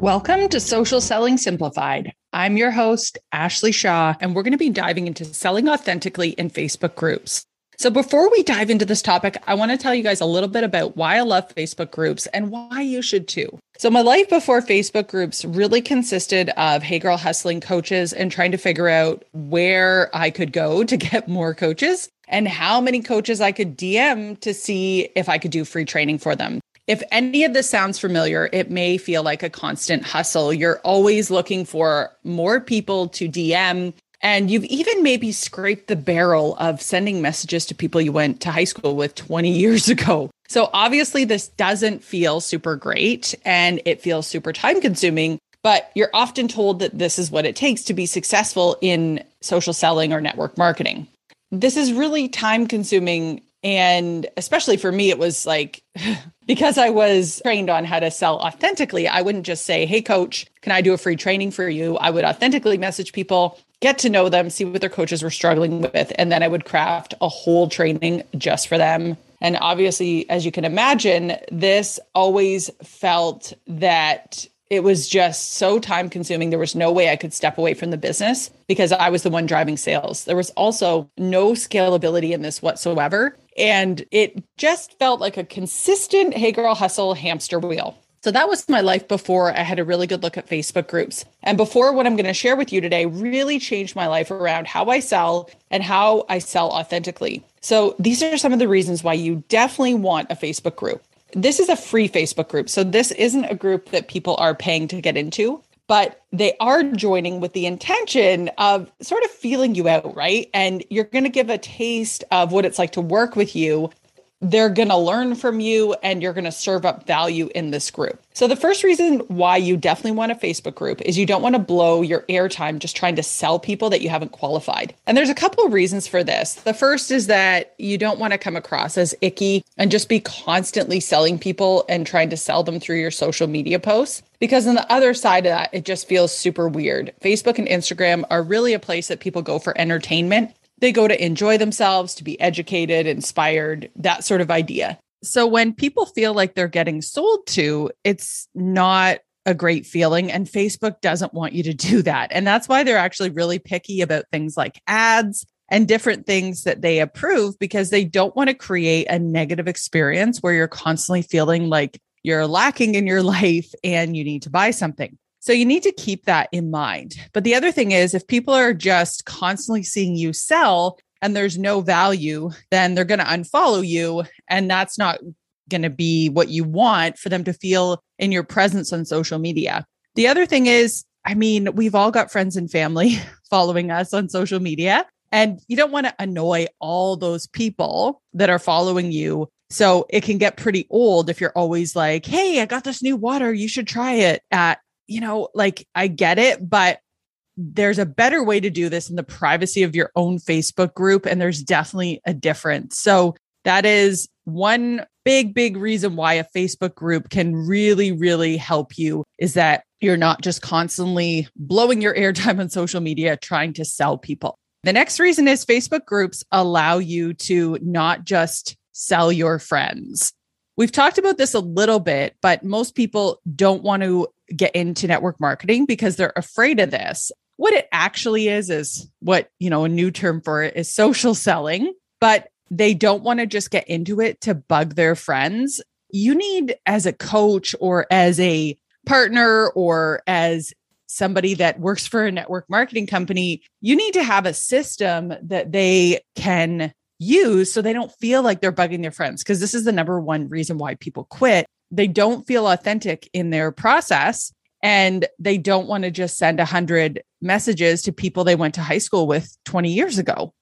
Welcome to Social Selling Simplified. I'm your host, Ashley Shaw, and we're going to be diving into selling authentically in Facebook groups. So, before we dive into this topic, I want to tell you guys a little bit about why I love Facebook groups and why you should too. So, my life before Facebook groups really consisted of Hey Girl hustling coaches and trying to figure out where I could go to get more coaches and how many coaches I could DM to see if I could do free training for them. If any of this sounds familiar, it may feel like a constant hustle. You're always looking for more people to DM and you've even maybe scraped the barrel of sending messages to people you went to high school with 20 years ago. So obviously, this doesn't feel super great and it feels super time consuming, but you're often told that this is what it takes to be successful in social selling or network marketing. This is really time consuming. And especially for me, it was like, because I was trained on how to sell authentically, I wouldn't just say, Hey, coach, can I do a free training for you? I would authentically message people get to know them, see what their coaches were struggling with, and then I would craft a whole training just for them. And obviously, as you can imagine, this always felt that it was just so time consuming. There was no way I could step away from the business because I was the one driving sales. There was also no scalability in this whatsoever. And it just felt like a consistent, hey girl, hustle hamster wheel. So that was my life before I had a really good look at Facebook groups. And before what I'm going to share with you today really changed my life around how I sell and how I sell authentically. So these are some of the reasons why you definitely want a Facebook group. This is a free Facebook group. So this isn't a group that people are paying to get into but they are joining with the intention of sort of feeling you out, right? And you're going to give a taste of what it's like to work with you they're going to learn from you and you're going to serve up value in this group. So, the first reason why you definitely want a Facebook group is you don't want to blow your airtime just trying to sell people that you haven't qualified. And there's a couple of reasons for this. The first is that you don't want to come across as icky and just be constantly selling people and trying to sell them through your social media posts. Because on the other side of that, it just feels super weird. Facebook and Instagram are really a place that people go for entertainment they go to enjoy themselves, to be educated, inspired, that sort of idea. So when people feel like they're getting sold to, it's not a great feeling. And Facebook doesn't want you to do that. And that's why they're actually really picky about things like ads and different things that they approve because they don't want to create a negative experience where you're constantly feeling like you're lacking in your life and you need to buy something. So you need to keep that in mind. But the other thing is, if people are just constantly seeing you sell and there's no value, then they're going to unfollow you. And that's not going to be what you want for them to feel in your presence on social media. The other thing is, I mean, we've all got friends and family following us on social media, and you don't want to annoy all those people that are following you. So it can get pretty old if you're always like, Hey, I got this new water. You should try it at you know, like I get it, but there's a better way to do this in the privacy of your own Facebook group. And there's definitely a difference. So that is one big, big reason why a Facebook group can really, really help you is that you're not just constantly blowing your airtime on social media trying to sell people. The next reason is Facebook groups allow you to not just sell your friends. We've talked about this a little bit, but most people don't want to get into network marketing because they're afraid of this. What it actually is is what, you know, a new term for it is social selling, but they don't want to just get into it to bug their friends. You need as a coach or as a partner or as somebody that works for a network marketing company, you need to have a system that they can use so they don't feel like they're bugging their friends. Because this is the number one reason why people quit. They don't feel authentic in their process and they don't want to just send 100 messages to people they went to high school with 20 years ago.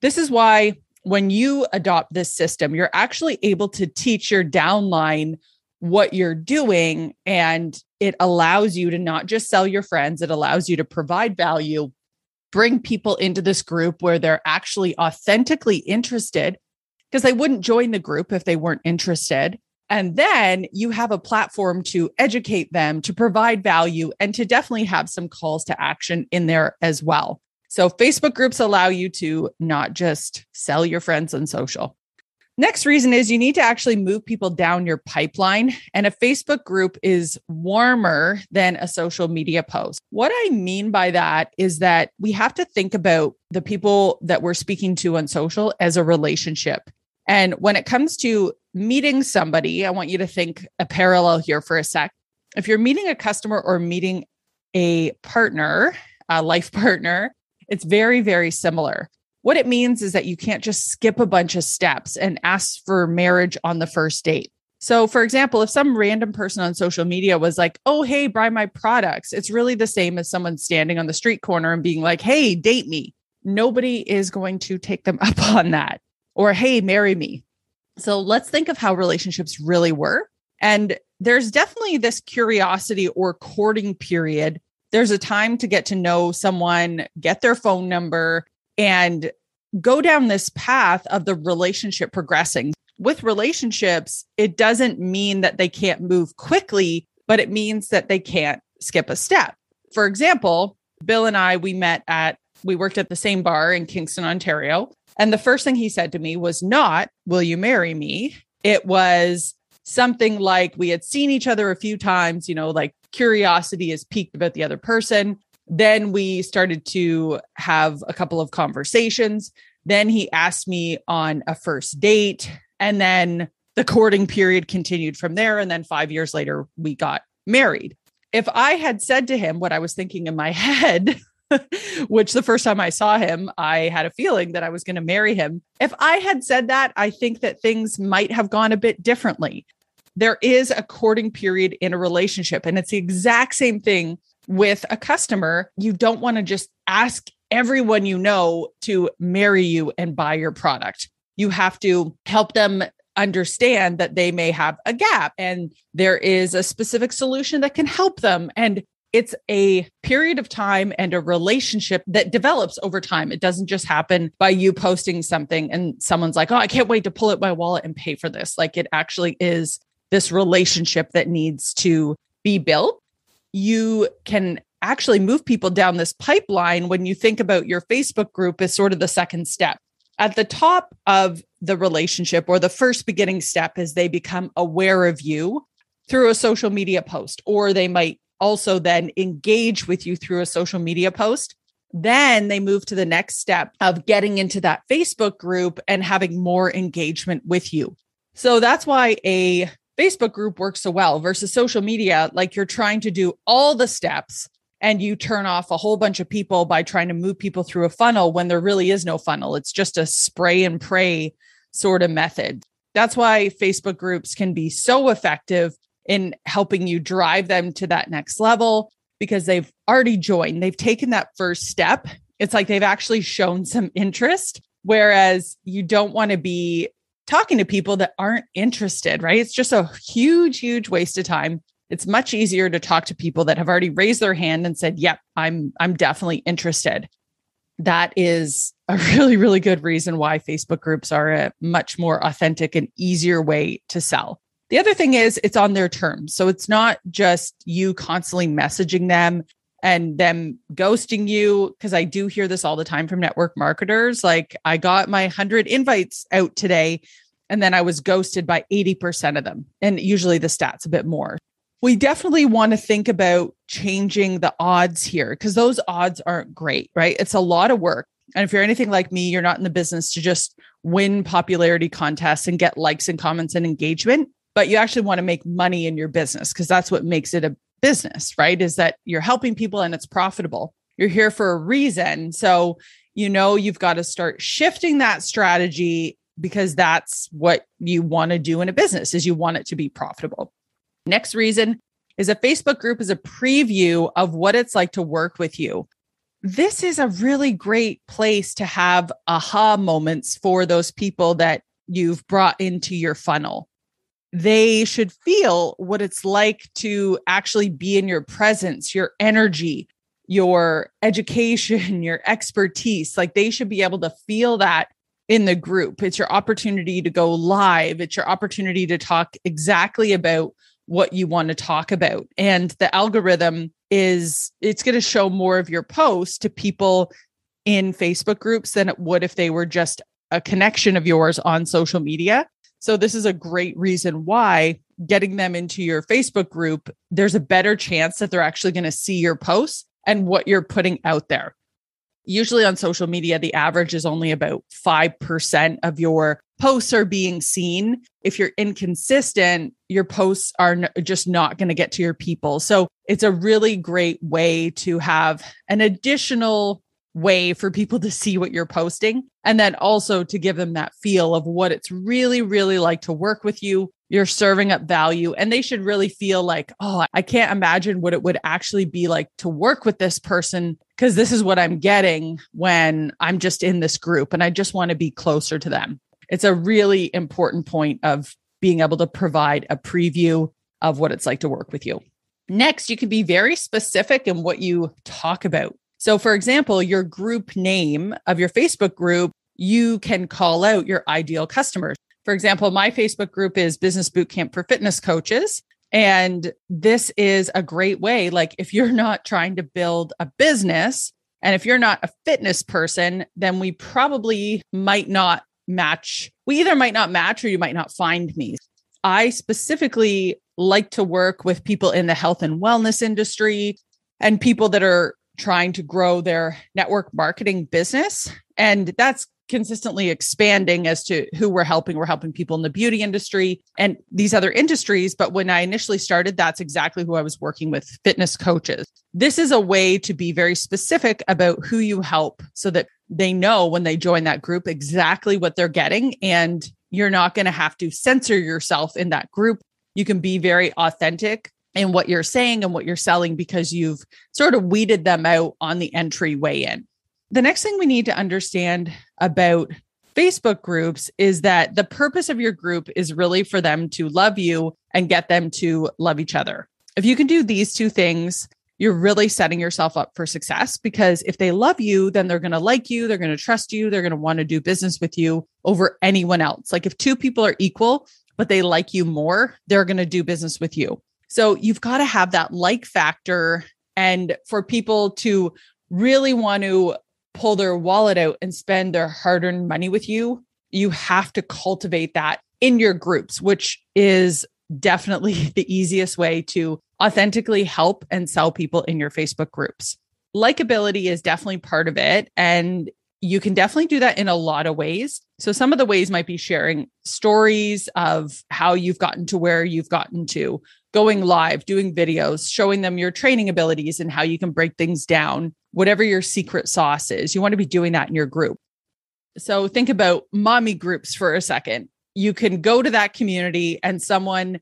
This is why when you adopt this system, you're actually able to teach your downline what you're doing and it allows you to not just sell your friends, it allows you to provide value, bring people into this group where they're actually authentically interested because they wouldn't join the group if they weren't interested. And then you have a platform to educate them, to provide value, and to definitely have some calls to action in there as well. So, Facebook groups allow you to not just sell your friends on social. Next reason is you need to actually move people down your pipeline. And a Facebook group is warmer than a social media post. What I mean by that is that we have to think about the people that we're speaking to on social as a relationship. And when it comes to meeting somebody, I want you to think a parallel here for a sec. If you're meeting a customer or meeting a partner, a life partner, it's very, very similar. What it means is that you can't just skip a bunch of steps and ask for marriage on the first date. So, for example, if some random person on social media was like, oh, hey, buy my products, it's really the same as someone standing on the street corner and being like, hey, date me. Nobody is going to take them up on that or, hey, marry me. So, let's think of how relationships really were. And there's definitely this curiosity or courting period. There's a time to get to know someone, get their phone number, and go down this path of the relationship progressing. With relationships, it doesn't mean that they can't move quickly, but it means that they can't skip a step. For example, Bill and I, we met at, we worked at the same bar in Kingston, Ontario. And the first thing he said to me was not, Will you marry me? It was something like we had seen each other a few times, you know, like curiosity is piqued about the other person. Then we started to have a couple of conversations. Then he asked me on a first date. And then the courting period continued from there. And then five years later, we got married. If I had said to him what I was thinking in my head, which the first time I saw him, I had a feeling that I was going to marry him. If I had said that, I think that things might have gone a bit differently. There is a courting period in a relationship, and it's the exact same thing with a customer, you don't want to just ask everyone you know to marry you and buy your product. You have to help them understand that they may have a gap and there is a specific solution that can help them. And it's a period of time and a relationship that develops over time. It doesn't just happen by you posting something and someone's like, oh, I can't wait to pull out my wallet and pay for this. Like it actually is this relationship that needs to be built you can actually move people down this pipeline when you think about your Facebook group as sort of the second step. At the top of the relationship or the first beginning step is they become aware of you through a social media post, or they might also then engage with you through a social media post. Then they move to the next step of getting into that Facebook group and having more engagement with you. So that's why a Facebook group works so well versus social media. Like you're trying to do all the steps and you turn off a whole bunch of people by trying to move people through a funnel when there really is no funnel. It's just a spray and pray sort of method. That's why Facebook groups can be so effective in helping you drive them to that next level because they've already joined, they've taken that first step. It's like they've actually shown some interest. Whereas you don't want to be talking to people that aren't interested, right? It's just a huge, huge waste of time. It's much easier to talk to people that have already raised their hand and said, "Yep, I'm I'm definitely interested." That is a really really good reason why Facebook groups are a much more authentic and easier way to sell. The other thing is it's on their terms. So it's not just you constantly messaging them and them ghosting you because I do hear this all the time from network marketers like I got my 100 invites out today and then I was ghosted by 80% of them and usually the stats a bit more. We definitely want to think about changing the odds here because those odds aren't great, right? It's a lot of work. And if you're anything like me, you're not in the business to just win popularity contests and get likes and comments and engagement, but you actually want to make money in your business because that's what makes it a business, right? Is that you're helping people and it's profitable. You're here for a reason. So, you know, you've got to start shifting that strategy because that's what you want to do in a business is you want it to be profitable. Next reason is a Facebook group is a preview of what it's like to work with you. This is a really great place to have aha moments for those people that you've brought into your funnel. They should feel what it's like to actually be in your presence, your energy, your education, your expertise. Like they should be able to feel that in the group. It's your opportunity to go live, it's your opportunity to talk exactly about what you want to talk about. And the algorithm is it's going to show more of your posts to people in Facebook groups than it would if they were just a connection of yours on social media. So this is a great reason why getting them into your Facebook group, there's a better chance that they're actually going to see your posts and what you're putting out there. Usually on social media, the average is only about 5% of your posts are being seen. If you're inconsistent, your posts are just not going to get to your people. So it's a really great way to have an additional way for people to see what you're posting. And then also to give them that feel of what it's really really like to work with you. You're serving up value and they should really feel like oh i can't imagine what it would actually be like to work with this person because this is what i'm getting when i'm just in this group and i just want to be closer to them. It's a really important point of being able to provide a preview of what it's like to work with you. Next you can be very specific in what you talk about so, for example, your group name of your Facebook group, you can call out your ideal customers. For example, my Facebook group is Business Bootcamp for Fitness Coaches. And this is a great way. Like, if you're not trying to build a business and if you're not a fitness person, then we probably might not match. We either might not match or you might not find me. I specifically like to work with people in the health and wellness industry and people that are trying to grow their network marketing business. And that's consistently expanding as to who we're helping. We're helping people in the beauty industry and these other industries. But when I initially started, that's exactly who I was working with fitness coaches. This is a way to be very specific about who you help so that they know when they join that group exactly what they're getting. And you're not going to have to censor yourself in that group. You can be very authentic in what you're saying and what you're selling because you've sort of weeded them out on the entry entryway in. The next thing we need to understand about Facebook groups is that the purpose of your group is really for them to love you and get them to love each other. If you can do these two things, you're really setting yourself up for success because if they love you, then they're going to like you, they're going to trust you, they're going to want to do business with you over anyone else. Like if two people are equal, but they like you more, they're going to do business with you. So you've got to have that like factor. And for people to really want to pull their wallet out and spend their hard earned money with you, you have to cultivate that in your groups, which is definitely the easiest way to authentically help and sell people in your Facebook groups. Likability is definitely part of it. And you can definitely do that in a lot of ways. So, some of the ways might be sharing stories of how you've gotten to where you've gotten to, going live, doing videos, showing them your training abilities and how you can break things down, whatever your secret sauce is. You want to be doing that in your group. So, think about mommy groups for a second. You can go to that community and someone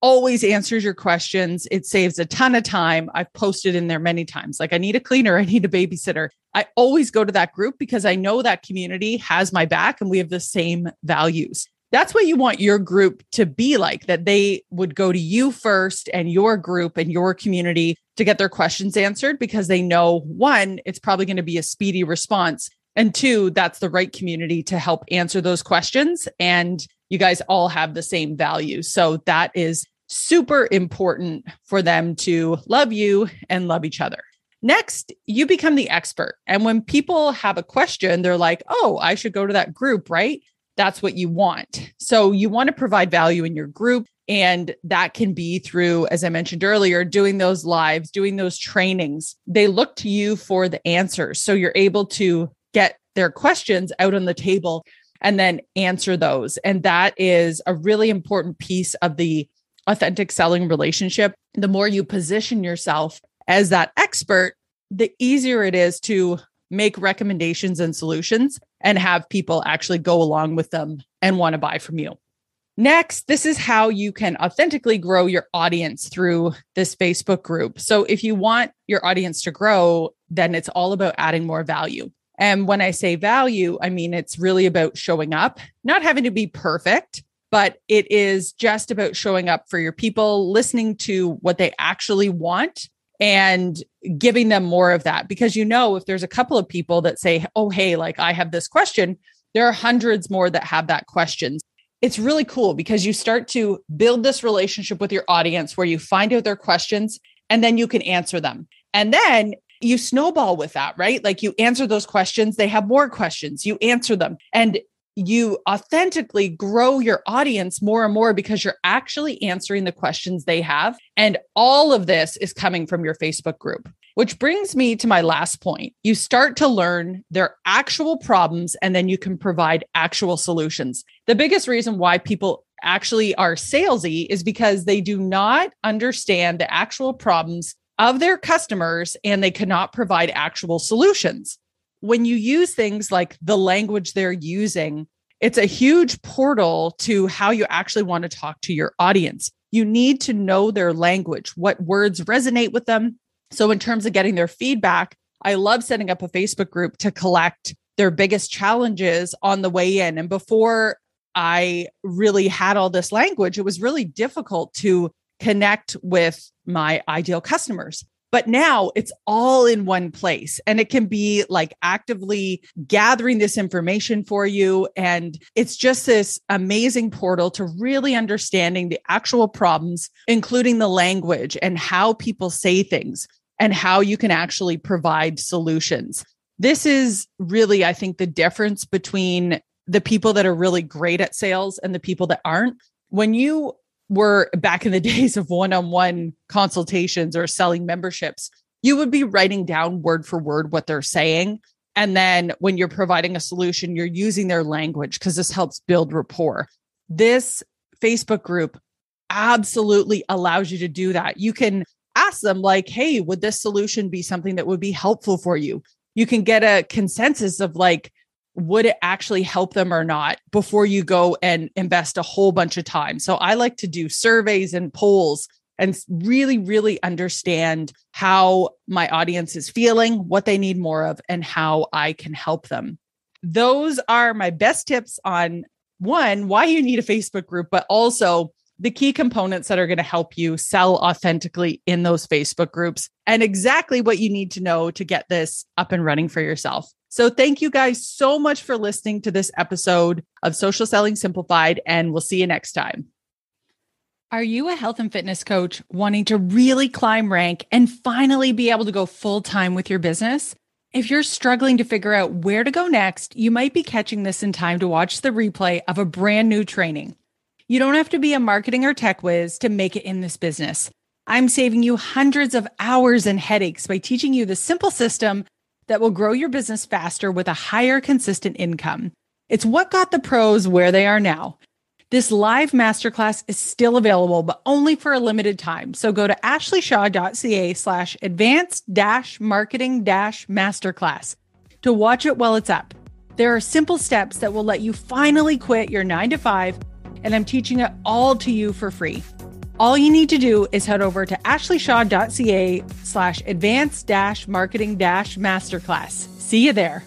always answers your questions. It saves a ton of time. I've posted in there many times. Like, I need a cleaner, I need a babysitter. I always go to that group because I know that community has my back and we have the same values. That's what you want your group to be like, that they would go to you first and your group and your community to get their questions answered because they know one, it's probably going to be a speedy response. And two, that's the right community to help answer those questions. And you guys all have the same values. So that is super important for them to love you and love each other. Next, you become the expert. And when people have a question, they're like, oh, I should go to that group, right? That's what you want. So you want to provide value in your group. And that can be through, as I mentioned earlier, doing those lives, doing those trainings. They look to you for the answers. So you're able to get their questions out on the table and then answer those. And that is a really important piece of the authentic selling relationship, the more you position yourself as that expert, the easier it is to make recommendations and solutions and have people actually go along with them and want to buy from you. Next, this is how you can authentically grow your audience through this Facebook group. So, if you want your audience to grow, then it's all about adding more value. And when I say value, I mean it's really about showing up, not having to be perfect, but it is just about showing up for your people, listening to what they actually want and giving them more of that. Because you know, if there's a couple of people that say, Oh, hey, like I have this question, there are hundreds more that have that question. It's really cool because you start to build this relationship with your audience where you find out their questions and then you can answer them. And then you snowball with that, right? Like you answer those questions, they have more questions, you answer them. And you authentically grow your audience more and more because you're actually answering the questions they have. And all of this is coming from your Facebook group, which brings me to my last point. You start to learn their actual problems and then you can provide actual solutions. The biggest reason why people actually are salesy is because they do not understand the actual problems of their customers and they cannot provide actual solutions when you use things like the language they're using, it's a huge portal to how you actually want to talk to your audience. You need to know their language, what words resonate with them. So, in terms of getting their feedback, I love setting up a Facebook group to collect their biggest challenges on the way in. And before I really had all this language, it was really difficult to connect with my ideal customers. But now it's all in one place and it can be like actively gathering this information for you. And it's just this amazing portal to really understanding the actual problems, including the language and how people say things and how you can actually provide solutions. This is really, I think, the difference between the people that are really great at sales and the people that aren't. When you were back in the days of one on one consultations or selling memberships, you would be writing down word for word what they're saying. And then when you're providing a solution, you're using their language because this helps build rapport. This Facebook group absolutely allows you to do that. You can ask them, like, hey, would this solution be something that would be helpful for you? You can get a consensus of like, would it actually help them or not before you go and invest a whole bunch of time. So I like to do surveys and polls and really, really understand how my audience is feeling, what they need more of, and how I can help them. Those are my best tips on one, why you need a Facebook group, but also the key components that are going to help you sell authentically in those Facebook groups and exactly what you need to know to get this up and running for yourself. So, thank you guys so much for listening to this episode of Social Selling Simplified, and we'll see you next time. Are you a health and fitness coach wanting to really climb rank and finally be able to go full time with your business? If you're struggling to figure out where to go next, you might be catching this in time to watch the replay of a brand new training. You don't have to be a marketing or tech whiz to make it in this business. I'm saving you hundreds of hours and headaches by teaching you the simple system that will grow your business faster with a higher consistent income. It's what got the pros where they are now. This live masterclass is still available, but only for a limited time. So go to ashleyshaw.ca slash advanced dash marketing dash masterclass to watch it while it's up. There are simple steps that will let you finally quit your nine to five, and I'm teaching it all to you for free. All you need to do is head over to ashleyshaw.ca slash advanced dash marketing dash masterclass. See you there.